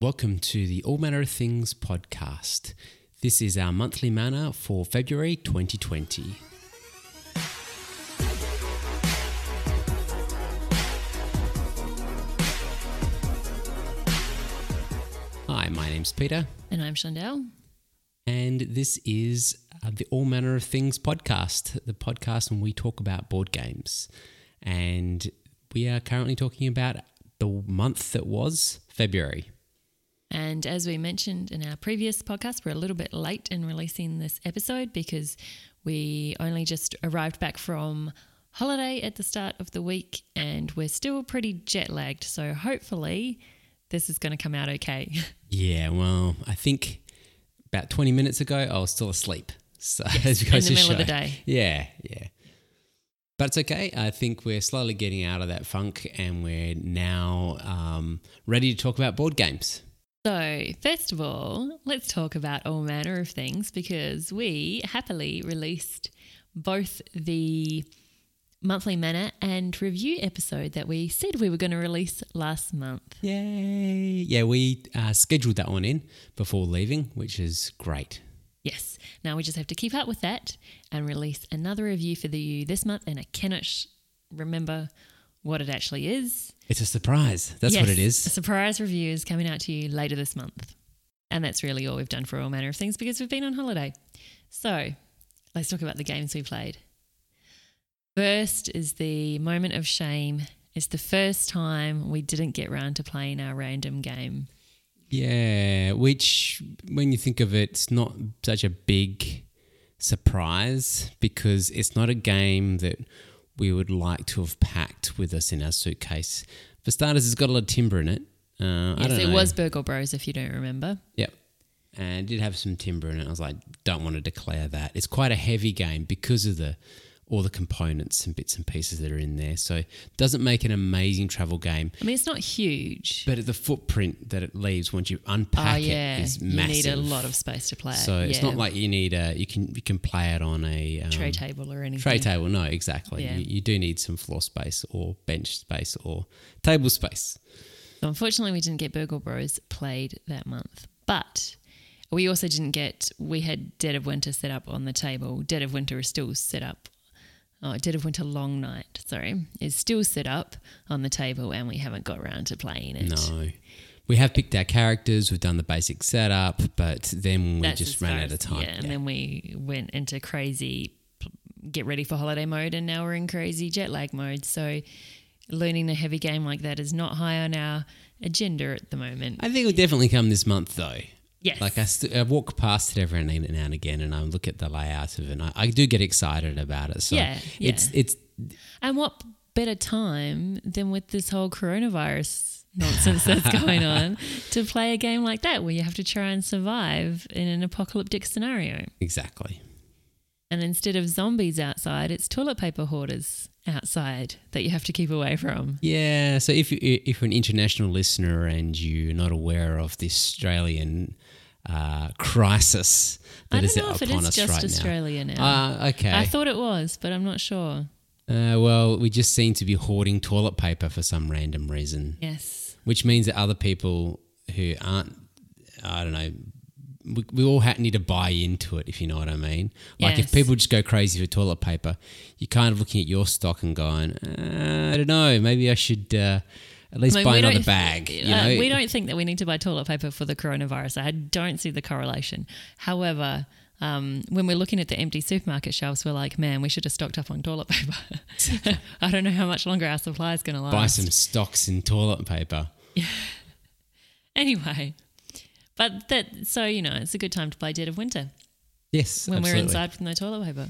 Welcome to the All Mana of Things podcast. This is our monthly mana for February 2020. Hi, my name's Peter, And I'm Chandel. and this is uh, the All Mana of Things podcast, the podcast when we talk about board games. And we are currently talking about the month that was February. And as we mentioned in our previous podcast, we're a little bit late in releasing this episode because we only just arrived back from holiday at the start of the week and we're still pretty jet lagged. So hopefully this is going to come out okay. Yeah, well, I think about 20 minutes ago, I was still asleep. So as in the middle of the day. Yeah, yeah. But it's okay. I think we're slowly getting out of that funk and we're now um, ready to talk about board games. So, first of all, let's talk about all mana of things because we happily released both the monthly mana and review episode that we said we were going to release last month. Yay. Yeah, we uh, scheduled that one in before leaving, which is great. Yes. Now we just have to keep up with that and release another review for the you this month. And I cannot sh- remember what it actually is. It's a surprise. That's what it is. A surprise review is coming out to you later this month. And that's really all we've done for all mana of things because we've been on holiday. So let's talk about the games we played. First is the moment of shame. It's the first time we didn't get round to playing our random game. Yeah, which when you think of it, it's not such a big surprise because it's not a game that we would like to have packed with us in our suitcase. For starters, it's got a lot of timber in it. Uh, I Yes, it know. was Burgle Bros, if you don't remember. Yep. And it did have some timber in it. I was like, don't want to declare that. It's quite a heavy game because of the all the components and bits and pieces that are in there. So it doesn't make an amazing travel game. I mean, it's not huge. But the footprint that it leaves once you unpack oh yeah, it is you need a lot of space to play. it. So it's not like you need a you can you can play it on a um, tray table or anything. Tray table, no, exactly. Yeah. You, you do need some floor space or bench space or table space. So unfortunately, we didn't get Burgle Bros played that month, but we also didn't get. We had Dead of Winter set up on the table. Dead of Winter is still set up. Oh, it Dead of Winter Long Night, sorry, is still set up on the table, and we haven't got around to playing it. No. We have picked our characters, we've done the basic setup, but then we That's just ran out of time. Yeah, and then we went into crazy get ready for holiday mode, and now we're in crazy jet lag mode. So learning a heavy game like that is not high on our agenda at the moment. I think it'll definitely come this month though. Yes. Like I, st- I walk past it every now and again, and I look at the layout of it. And I, I do get excited about it. So Yeah, it's yeah. it's And what better time than with this whole coronavirus nonsense that's going on to play a game like that where you have to try and survive in an apocalyptic scenario? exactly. And instead of zombies outside, it's toilet paper hoarders outside that you have to keep away from. Yeah. So if you if you're an international listener and you're not aware of the Australian uh, crisis that I is don't know if it upon is us just right Australia now. now. Uh, okay. I thought it was, but I'm not sure. Uh, well, we just seem to be hoarding toilet paper for some random reason, Yes. which means that other people who aren't, I don't know, we, we all ha- need to buy into it, if you know what I mean. Like if people just go crazy for toilet paper, you're kind of looking at your stock and going, uh, I don't know, maybe I should uh, at least I mean, buy another bag. You uh, we don't think that we need to buy toilet paper for the coronavirus. I don't see the correlation. However, um, when we're looking at the empty supermarket shelves, we're like, man, we should have stocked up on toilet paper. I don't know how much longer our supply is going to last. buy some stocks in toilet paper. Anyway, but that so you know, it's a good time to play Dead of Winter Yes, when absolutely. we're inside with no toilet paper.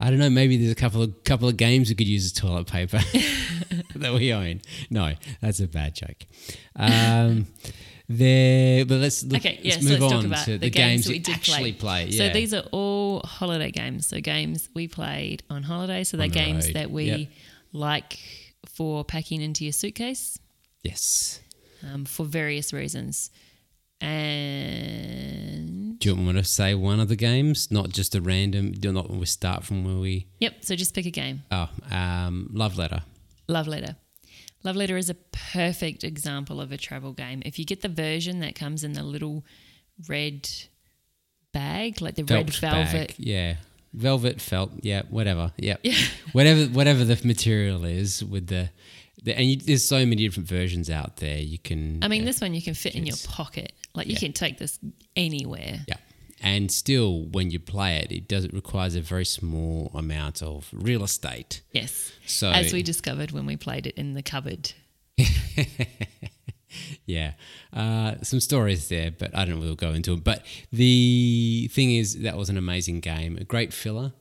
I don't know. Maybe there's a couple of couple of games we could use as toilet paper that we own. No, that's a bad joke. Um, there, but let's look, Okay, yeah, let's so move let's on to the the games games that we actually play. So Yeah. these are all holiday games. So games we played on holiday. So they're the games road, that we yep. like for packing into your suitcase yes. um, for various reasons. And Do you want me to say one of the games, not just a random? Do not we start from where we? yep, so just pick a game. Oh, um, love letter. Love letter. Love Letter is a perfect example of a travel game. If you get the version that comes in the little red bag, like the red velvet. bag. Yeah. Velvet felt, yeah, whatever, yeah, Yeah. whatever, whatever the material is with the, the and you, there's so many different versions out there. You can, I mean, this one you can fit in your pocket. Like you Yeah. can take this anywhere. Yeah. And still, when you play it, it does it requires a very small amount of real estate. Yes. So As we discovered when we played it in the cupboard. yeah, uh, some stories there, but I don't know. We'll go into them. But the thing is, that was an amazing game, a great filler,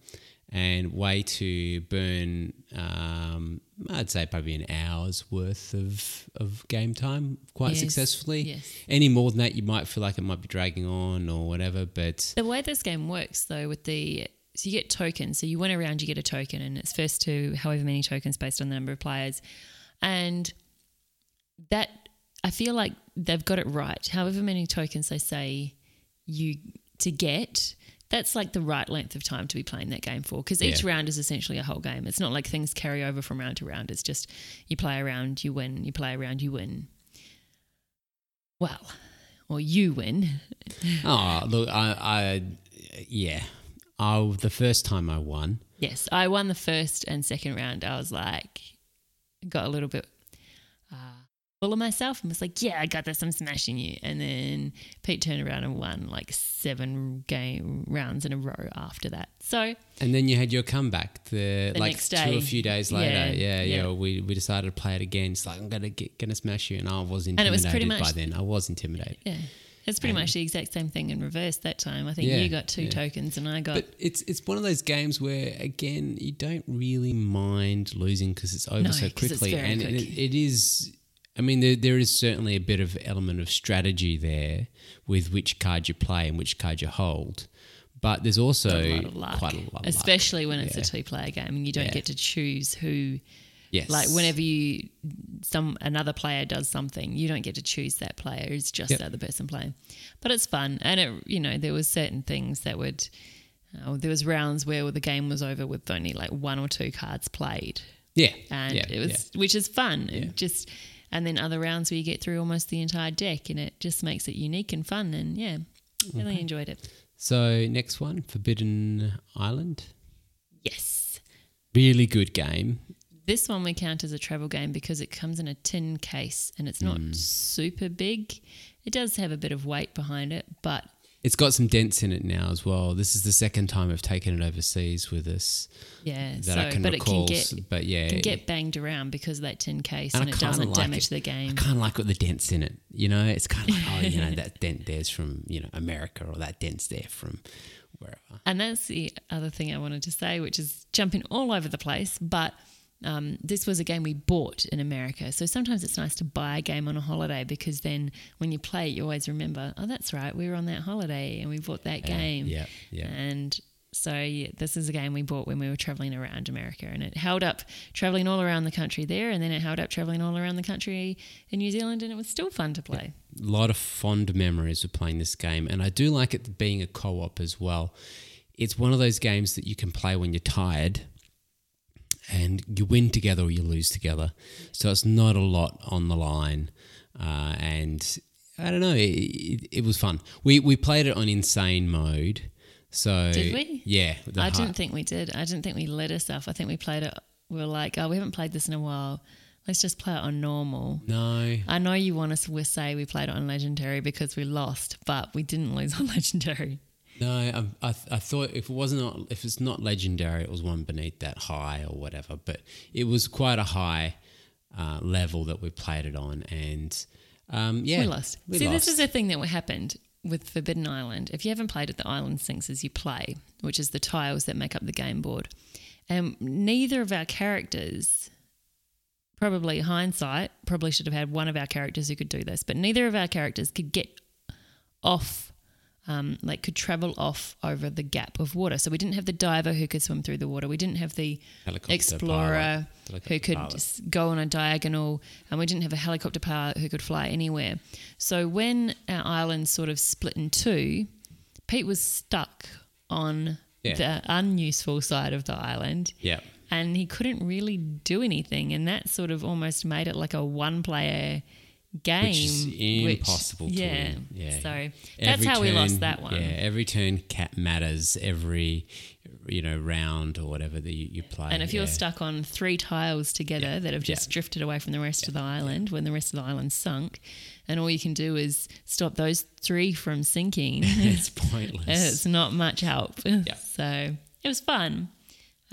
and way to burn. Um, I'd say probably an hour's worth of of game time quite Yes, successfully. yes. Any more than that, you might feel like it might be dragging on or whatever. But The way this game works, though, with the so you get tokens. So you win a round, you get a token, and it's first to however many tokens based on the number of players, and that I feel like they've got it right. However many tokens they say you to get. That's like the right length of time to be playing that game for because each Yeah. round is essentially a whole game. It's not like things carry over from round to round. It's just you play a round, you win, you play a round, you win. Well, or you win. oh, look, I, I yeah, I the first time I won. Yes, I won the first and second round. I was like, got a little bit full of myself and was like, yeah, I got this. I'm smashing you. And then Pete turned around and won like seven game rounds in a row after that. So And then you had your comeback the, The like next two day. a few days later. Yeah, Yeah, yeah. yeah. We, we decided to play it again. It's like I'm gonna gonna smash you, and I was it intimidated was pretty by then. I was intimidated. yeah, it's pretty much the exact same thing in reverse that time. I think Yeah, you got two yeah. tokens and I got. But it's it's one of those games where again you don't really mind losing because it's over No, so quickly, and quick. it, it is. I mean, there, there is certainly a bit of element of strategy there with which card you play and which card you hold, but there's also a lot of luck, quite a lot of luck. especially when it's Yeah. a two-player game and you don't Yeah. get to choose who Yes, Like whenever you some another player does something, you don't get to choose that player. It's just Yep. the other person playing. But it's fun, and it you know there was certain things that would. Oh, there was rounds where the game was over with only like one or two cards played, yeah, and yeah, it was yeah. which is fun. It Yeah. just and then other rounds where you get through almost the entire deck, and it just makes it unique and fun. And yeah, really enjoyed it. So next one, Forbidden Island. Yes. Really good game. This one we count as a travel game because it comes in a tin case and it's not Hmm. super big. It does have a bit of weight behind it, but It's got some dents in it now as well. This is the second time I've taken it overseas with us yeah, that so I can but recall. it can get but yeah, can get banged around because of that tin case And and, it doesn't like damage it. the I kind of like what the dents in it. You know, it's kind of like, oh, you know, that dent there's from you know America, or that dent's there from wherever. And that's the other thing I wanted to say, which is jumping all over the place. But um, this was a game we bought in America. So sometimes it's nice to buy a game on a holiday because then when you play it, you always remember, oh, that's right, we were on that holiday and we bought that game. Yeah, yeah. And so yeah, this is a game we bought when we were traveling around America, and it held up traveling all around the country there, and then it held up traveling all around the country in New Zealand, and it was still fun to play. A lot of fond memories of playing this game, and I do like it being a co-op as well. It's one of those games that you can play when you're tired, and you win together or you lose together. So it's not a lot on the line, uh, and I don't know. It, it, it was fun. We we played it on insane mode. So Did we? Yeah, I hard- didn't think we did. I didn't think we let ourselves. I think we played it. We were like, oh, we haven't played this in a while. Let's just play it on normal. No, I know you want us to say we played it on legendary because we lost, but we didn't lose on legendary. No, I, I, I thought if it wasn't if it's not legendary, it was one beneath that high or whatever. But it was quite a high uh, level that we played it on, and um, yeah, we lost. we See, lost. this is a thing that happened with Forbidden Island. If you haven't played it, the island sinks as you play, which is the tiles that make up the game board. And neither of our characters, probably hindsight, probably should have had one of our characters who could do this, but neither of our characters could get off. Um, like could travel off over the gap of water. So we didn't have the diver who could swim through the water. We didn't have the Helicopter explorer pilot. who could go on a diagonal, and we didn't have a helicopter pilot who could fly anywhere. So when our island sort of split in two, Pete was stuck on Yeah. the unuseful side of the island, Yeah, and he couldn't really do anything. And that sort of almost made it like a one player game. Which is which- impossible to yeah. win. Yeah. So that's Every how we lost that one. Yeah, every turn cat matters. Every you know round or whatever that you, you play. And if you're yeah. stuck on three tiles together that have just Yeah. drifted away from the rest of the island when the rest of the island's sunk, and all you can do is stop those three from sinking, it's pointless. it's not much help. So it was fun.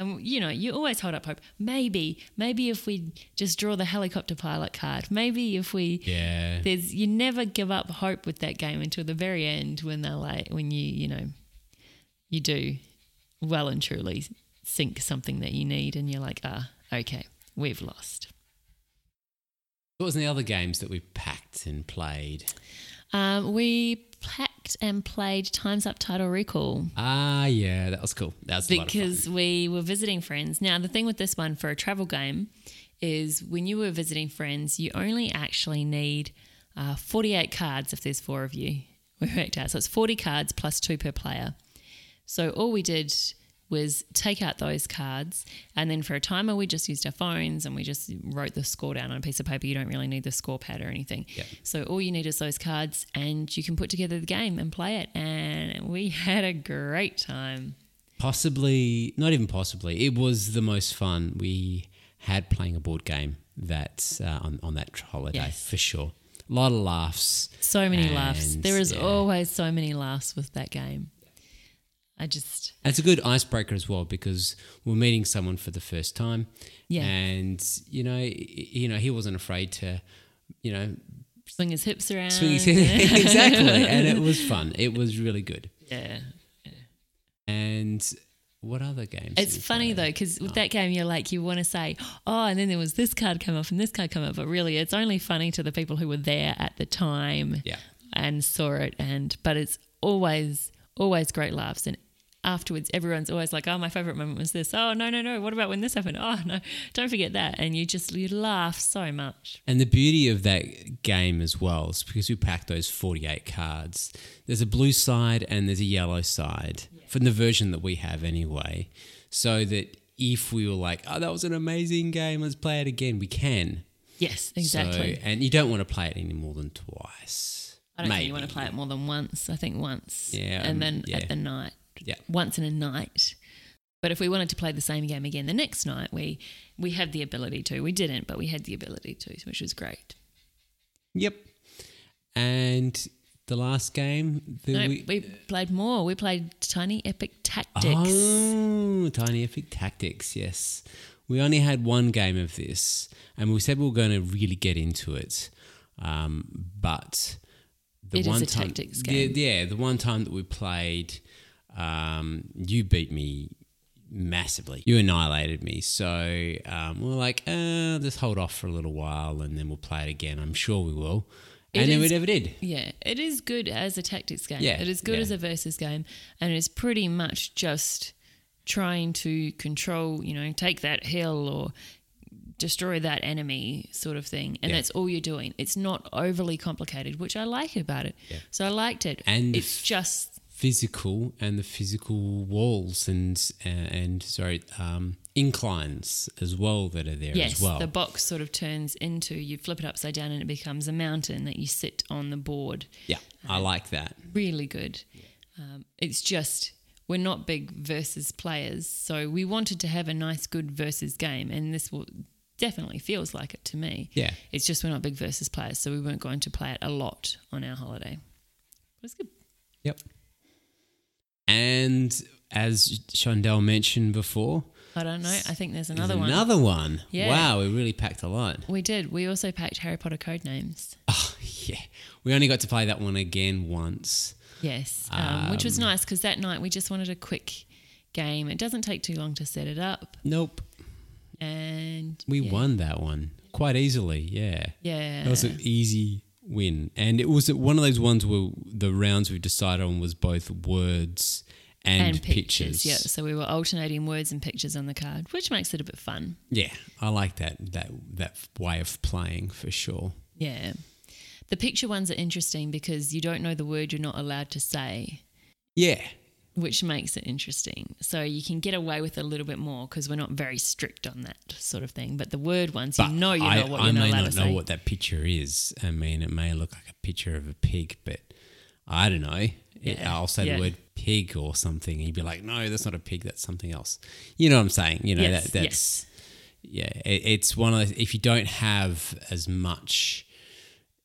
And you know, you always hold up hope. Maybe, maybe if we just draw the helicopter pilot card, maybe if we yeah, there's you never give up hope with that game until the very end when they're like when you you know you do well and truly sink something that you need and you're like ah okay we've lost what was the other games that we packed and played? um, we packed and played times up title recall. Ah, yeah, that was cool. That was a lot of fun. because we were visiting friends. Now the thing with this one for a travel game is when you were visiting friends you only actually need uh, 48 cards if there's four of you. We worked out. So it's 40 cards plus two per player. So all we did was take out those cards, and then for a timer, we just used our phones and we just wrote the score down on a piece of paper. You don't really need the score pad or anything. Yep. So all you need is those cards, and you can put together the game and play it. And we had a great time. Possibly, not even possibly. It was the most fun we had playing a board game that uh, on on that holiday Yes. for sure. A lot of laughs. So many laughs. There is yeah. always so many laughs with that game. I just It's a good icebreaker as well because we're meeting someone for the first time. Yeah. And you know, you know, he wasn't afraid to, you know, swing his hips around. swing his exactly, and it was fun. It was really good. yeah. And what other games? It's funny though, because with oh. that game, you're like, you want to say, oh, and then there was this card come up and this card come up, but really, it's only funny to the people who were there at the time Yeah. and saw it. And but it's always, always great laughs. And afterwards, everyone's always like, oh, my favorite moment was this. Oh, no, no, no. What about when this happened? Oh, no, don't forget that. And you just you laugh so much. And the beauty of that game as well is because we packed those 48 cards, there's a blue side and there's a yellow side from the version that we have anyway. So that if we were like, oh, that was an amazing game, let's play it again, we can. Yes, exactly. So, and you don't want to play it any more than twice. I don't Maybe. think you want to play it more than once. I think once. Yeah, And um, then yeah. at the night. Yeah. Once in a night. But if we wanted to play the same game again the next night, we we had the ability to. We didn't, but we had the ability to, which was great. Yep. And the last game No, we. we played more. We played Tiny Epic Tactics. Oh, Tiny Epic Tactics, yes. We only had one game of this, and we said we were going to really get into it. Um, but the It one a time, game. yeah, the one time that we played, um, you beat me massively. You annihilated me. So um, we are like, uh, let's hold off for a little while, and then we'll play it again. I'm sure we will. It and then we is- never did. Yeah, it is good as a tactics game. Yeah, it is good yeah. as a versus game, and it's pretty much just trying to control, you know, take that hill or destroy that enemy sort of thing. And Yeah. that's all you're doing. It's not overly complicated, which I like about it. Yeah. So I liked it. And it's f- just physical and the physical walls and uh, and sorry um, inclines as well that are there yes, as well. the box sort of turns into you flip it upside down and it becomes a mountain that you sit on the board. yeah, I like that. really good. Um, it's just we're not big versus players, so we wanted to have a nice, good versus game, and this will definitely feels like it to me. Yeah. It's just we're not big versus players, so we weren't going to play it a lot on our holiday. It was good. Yep. And as Shondell mentioned before, I don't know. I think there's there's another one. another one. Yeah. Wow, we really packed a lot. We did. We also packed Harry Potter Codenames. Oh, yeah. We only got to play that one again once. Yes, um, which was nice because that night we just wanted a quick game. It doesn't take too long to set it up, Nope. and We yeah. won that one quite easily. Yeah. Yeah, That was an easy win. And it was one of those ones where the rounds we decided on was both words and, pictures. Yeah, so we were alternating words and pictures on the card, which makes it a bit fun. Yeah, I like that that that way of playing for sure. Yeah. The picture ones are interesting because you don't know the word you're not allowed to say. Yeah, which makes it interesting. So you can get away with a little bit more because we're not very strict on that sort of thing. But the word ones, you know, you're I, not what I you're not may not to know say. what that picture is. I mean, it may look like a picture of a pig, but I don't know. It- Yeah, I'll say yeah. the word pig or something, and you'd be like, "No, that's not a pig. That's something else." You know what I'm saying? You know Yes, that that's yeah. It, it's one of those. If you don't have as much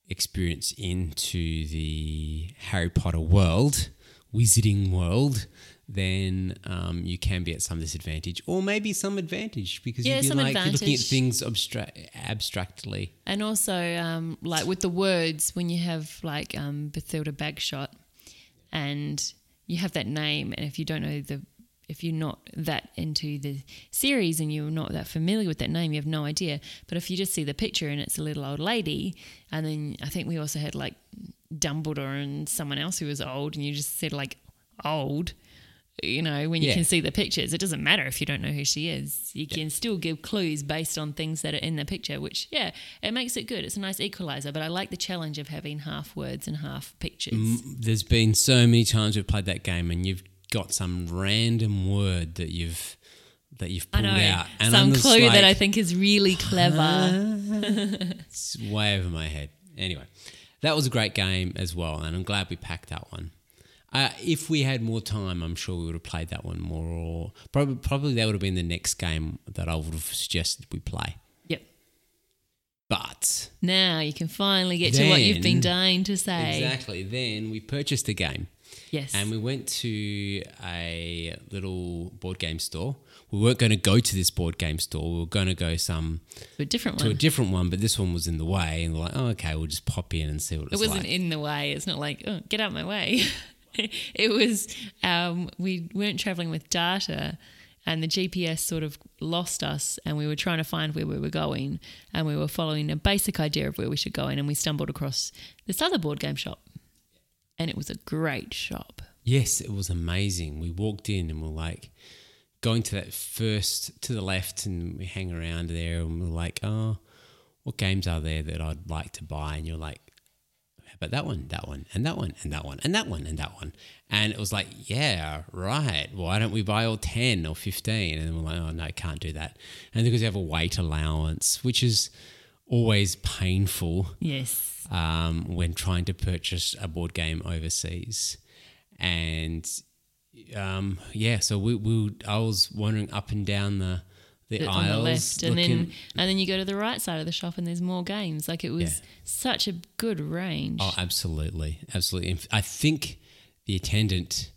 experience into the Harry Potter world, wizarding world, then um, you can be at some disadvantage, or maybe some advantage because Yeah, you'd be like you're looking at things abstra- abstractly. And also, um, like with the words, when you have like um, Bathilda Bagshot, and you have that name, and if you don't know the, if you're not that into the series and you're not that familiar with that name, you have no idea. But if you just see the picture and it's a little old lady, and then I think we also had like Dumbledore and someone else who was old, and you just said like old. You know, when you Yeah. can see the pictures, it doesn't matter if you don't know who she is. You can still give clues based on things that are in the picture, which, yeah, it makes it good. It's a nice equalizer, but I like the challenge of having half words and half pictures. There's been so many times we've played that game, and you've got some random word that you've that you've pulled out, and Some clue that I think is really clever. It's way over my head. Anyway, that was a great game as well, and I'm glad we packed that one. Uh, if we had more time, I'm sure we would have played that one more. Or probably, probably that would have been the next game that I would have suggested we play. Yep. But Now you can finally get to what you've been dying to say. exactly, then we purchased a game. Yes. And we went to a little board game store. We weren't going to go to this board game store. We were going to go some to a different to a one. different one, but this one was in the way. And we're like, oh, okay, we'll just pop in and see what It it's wasn't like. in the way. It's not like, oh, get out of my way. it was, um, we weren't traveling with data and the GPS sort of lost us and we were trying to find where we were going and we were following a basic idea of where we should go in and we stumbled across this other board game shop. And it was a great shop. Yes, it was amazing. We walked in and we're like going to that first to the left and we hang around there and we're like, oh, what games are there that I'd like to buy? And you're like, about that one, that one, and that one, and that one, and that one, and that one. And it was like, yeah, right. Why don't we buy all 10 or 15? And we're like, oh, no, can't do that. And because you have a weight allowance, which is always painful Yes. um, when trying to purchase a board game overseas. And um, yeah, so we, we I was wandering up and down the the aisles, on the left, and then and then you go to the right side of the shop, and there's more games. Like it was Yeah. such a good range. oh, absolutely, absolutely. I think the attendant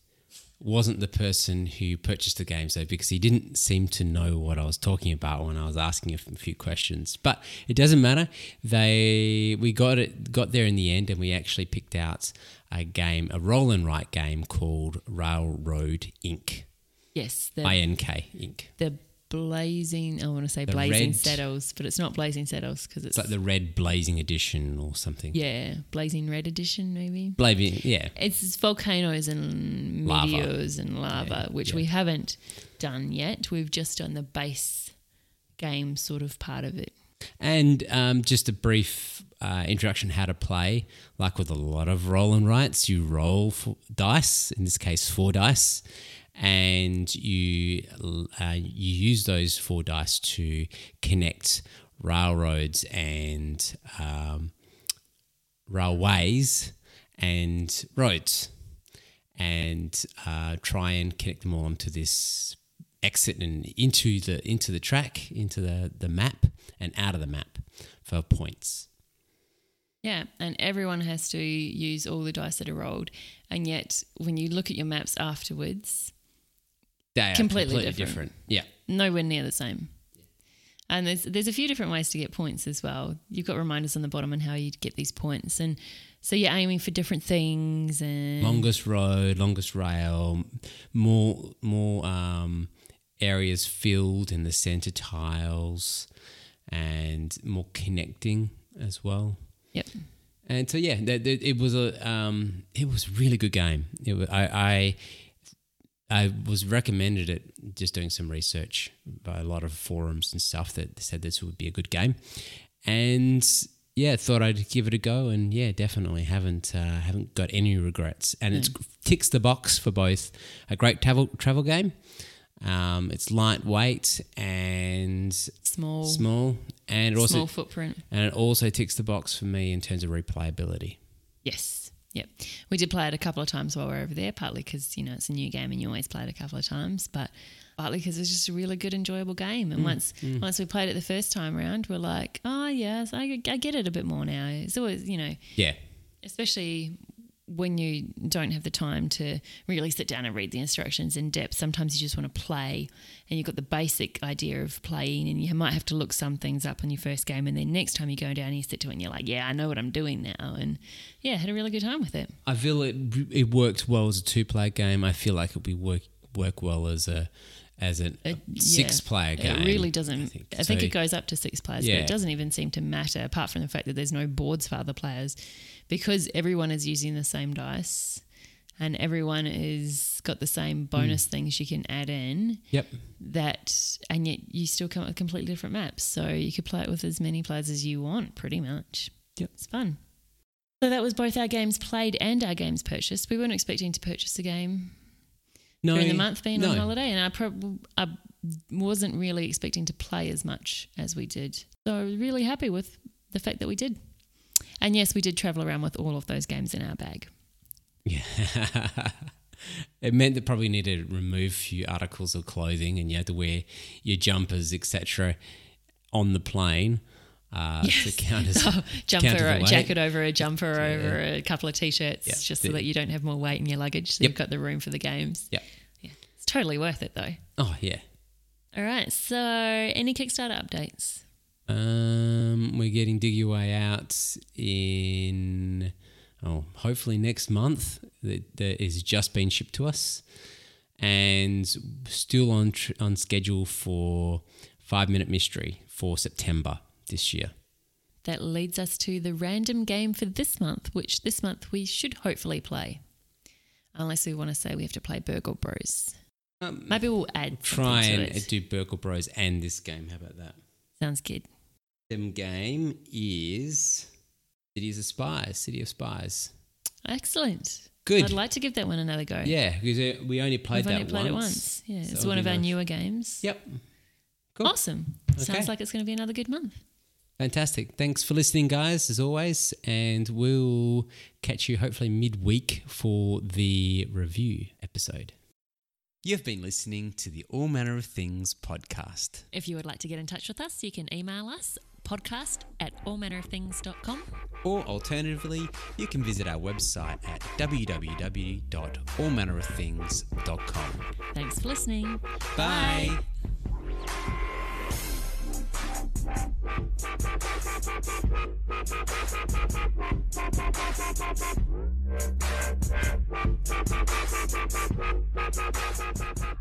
wasn't the person who purchased the games though, because he didn't seem to know what I was talking about when I was asking him a few questions. But it doesn't matter. They we got it got there in the end, and we actually picked out a game, a roll and write game called Railroad Ink. yes, the INK Inc. the blazing. I want to say The blazing red- saddles, but it's not blazing saddles because it's, It's like the Red Blazing Edition or something. yeah, blazing red edition maybe. Blazing, yeah. It's volcanoes and Lava. meteors and lava, Yeah, which yeah. we haven't done yet. We've just done the base game sort of part of it. And um, just a brief uh, introduction how to play. Like with a lot of roll and writes, you roll dice, in this case, four dice, and you uh, you use those four dice to connect railroads and um, railways and roads, and uh, try and connect them all onto this exit and into the into the track, into the the map, and out of the map for points. Yeah, and everyone has to use all the dice that are rolled, and yet when you look at your maps afterwards, They are Completely completely, different. different. Yeah. nowhere near the same. And there's there's a few different ways to get points as well. You've got reminders on the bottom on how you'd get these points, and so you're aiming for different things. And Longest road, longest rail, more more um, areas filled in the center tiles, and more connecting as well. yep, And so yeah, that, that- it was a um, it was a really good game. It was, I, I I was recommended it just doing some research by a lot of forums and stuff that said this would be a good game, and yeah, thought I'd give it a go, and yeah, definitely haven't uh, haven't got any regrets, and it ticks the box for both a great travel travel game. Um, it's lightweight and Small, small, and it also small footprint. and it also ticks the box for me in terms of replayability. Yes. Yep. We did play it a couple of times while we were over there, partly because, you know, it's a new game and you always play it a couple of times, but partly because it's just a really good, enjoyable game. And mm. once mm. once we played it the first time around, we're like, oh, yes, I, I get it a bit more now. It's always, you know, Yeah, especially when you don't have the time to really sit down and read the instructions in depth, sometimes you just want to play and you've got the basic idea of playing and you might have to look some things up on your first game and then next time you go down and you sit to it and you're like, yeah, I know what I'm doing now. And yeah, had a really good time with it. I feel it it works well as a two player game. I feel like it would work work well as a as a, a six yeah, player game. It really doesn't. I think. think, So- it goes up to six players, but it doesn't even seem to matter apart from the fact that there's no boards for other players because everyone is using the same dice and everyone is got the same bonus Hmm. things you can add in Yep. that and yet you still come up with completely different maps so you could play it with as many players as you want pretty much Yep. it's fun so that was both our games played and our games purchased we weren't expecting to purchase a game No, during the month being no. on holiday, and I prob- I wasn't really expecting to play as much as we did. So I was really happy with the fact that we did. And yes, we did travel around with all of those games in our bag. Yeah. it meant that probably need to remove a few articles of clothing and you had to wear your jumpers, etc., on the plane uh, to count as Oh, jumper, count as the a jacket over a jumper over a couple of t-shirts, Yeah. just so that you don't have more weight in your luggage. So Yep. you've got the room for the games. Yep. Yeah, it's totally worth it though. Oh yeah. All right. So, any Kickstarter updates? Um, we're getting Dig Your Way out in oh hopefully next month. That that is just been shipped to us, and still on tr- on schedule for Five Minute Mystery for September this year. That leads us to the random game for this month, which this month we should hopefully play. Unless we want to say we have to play Burgle Bros. Um, Maybe we'll add try and do Burgle Bros and this game. How about that? Sounds good. The game is Cities of Spies. City of Spies. Excellent. Good. I'd like to give that one another go. Yeah, because uh, we only played We've that only played once. it once. Yeah, so it's one of our nice. newer games. Yep. Cool. Awesome. Okay. Sounds like it's going to be another good month. Fantastic. Thanks for listening, guys, as always. And we'll catch you hopefully midweek for the review episode. You've been listening to the All Mana of Things podcast. If you would like to get in touch with us, you can email us podcast at allmanaofthings.com. Or alternatively, you can visit our website at www.allmanaofthings.com. Thanks for listening. Bye. You.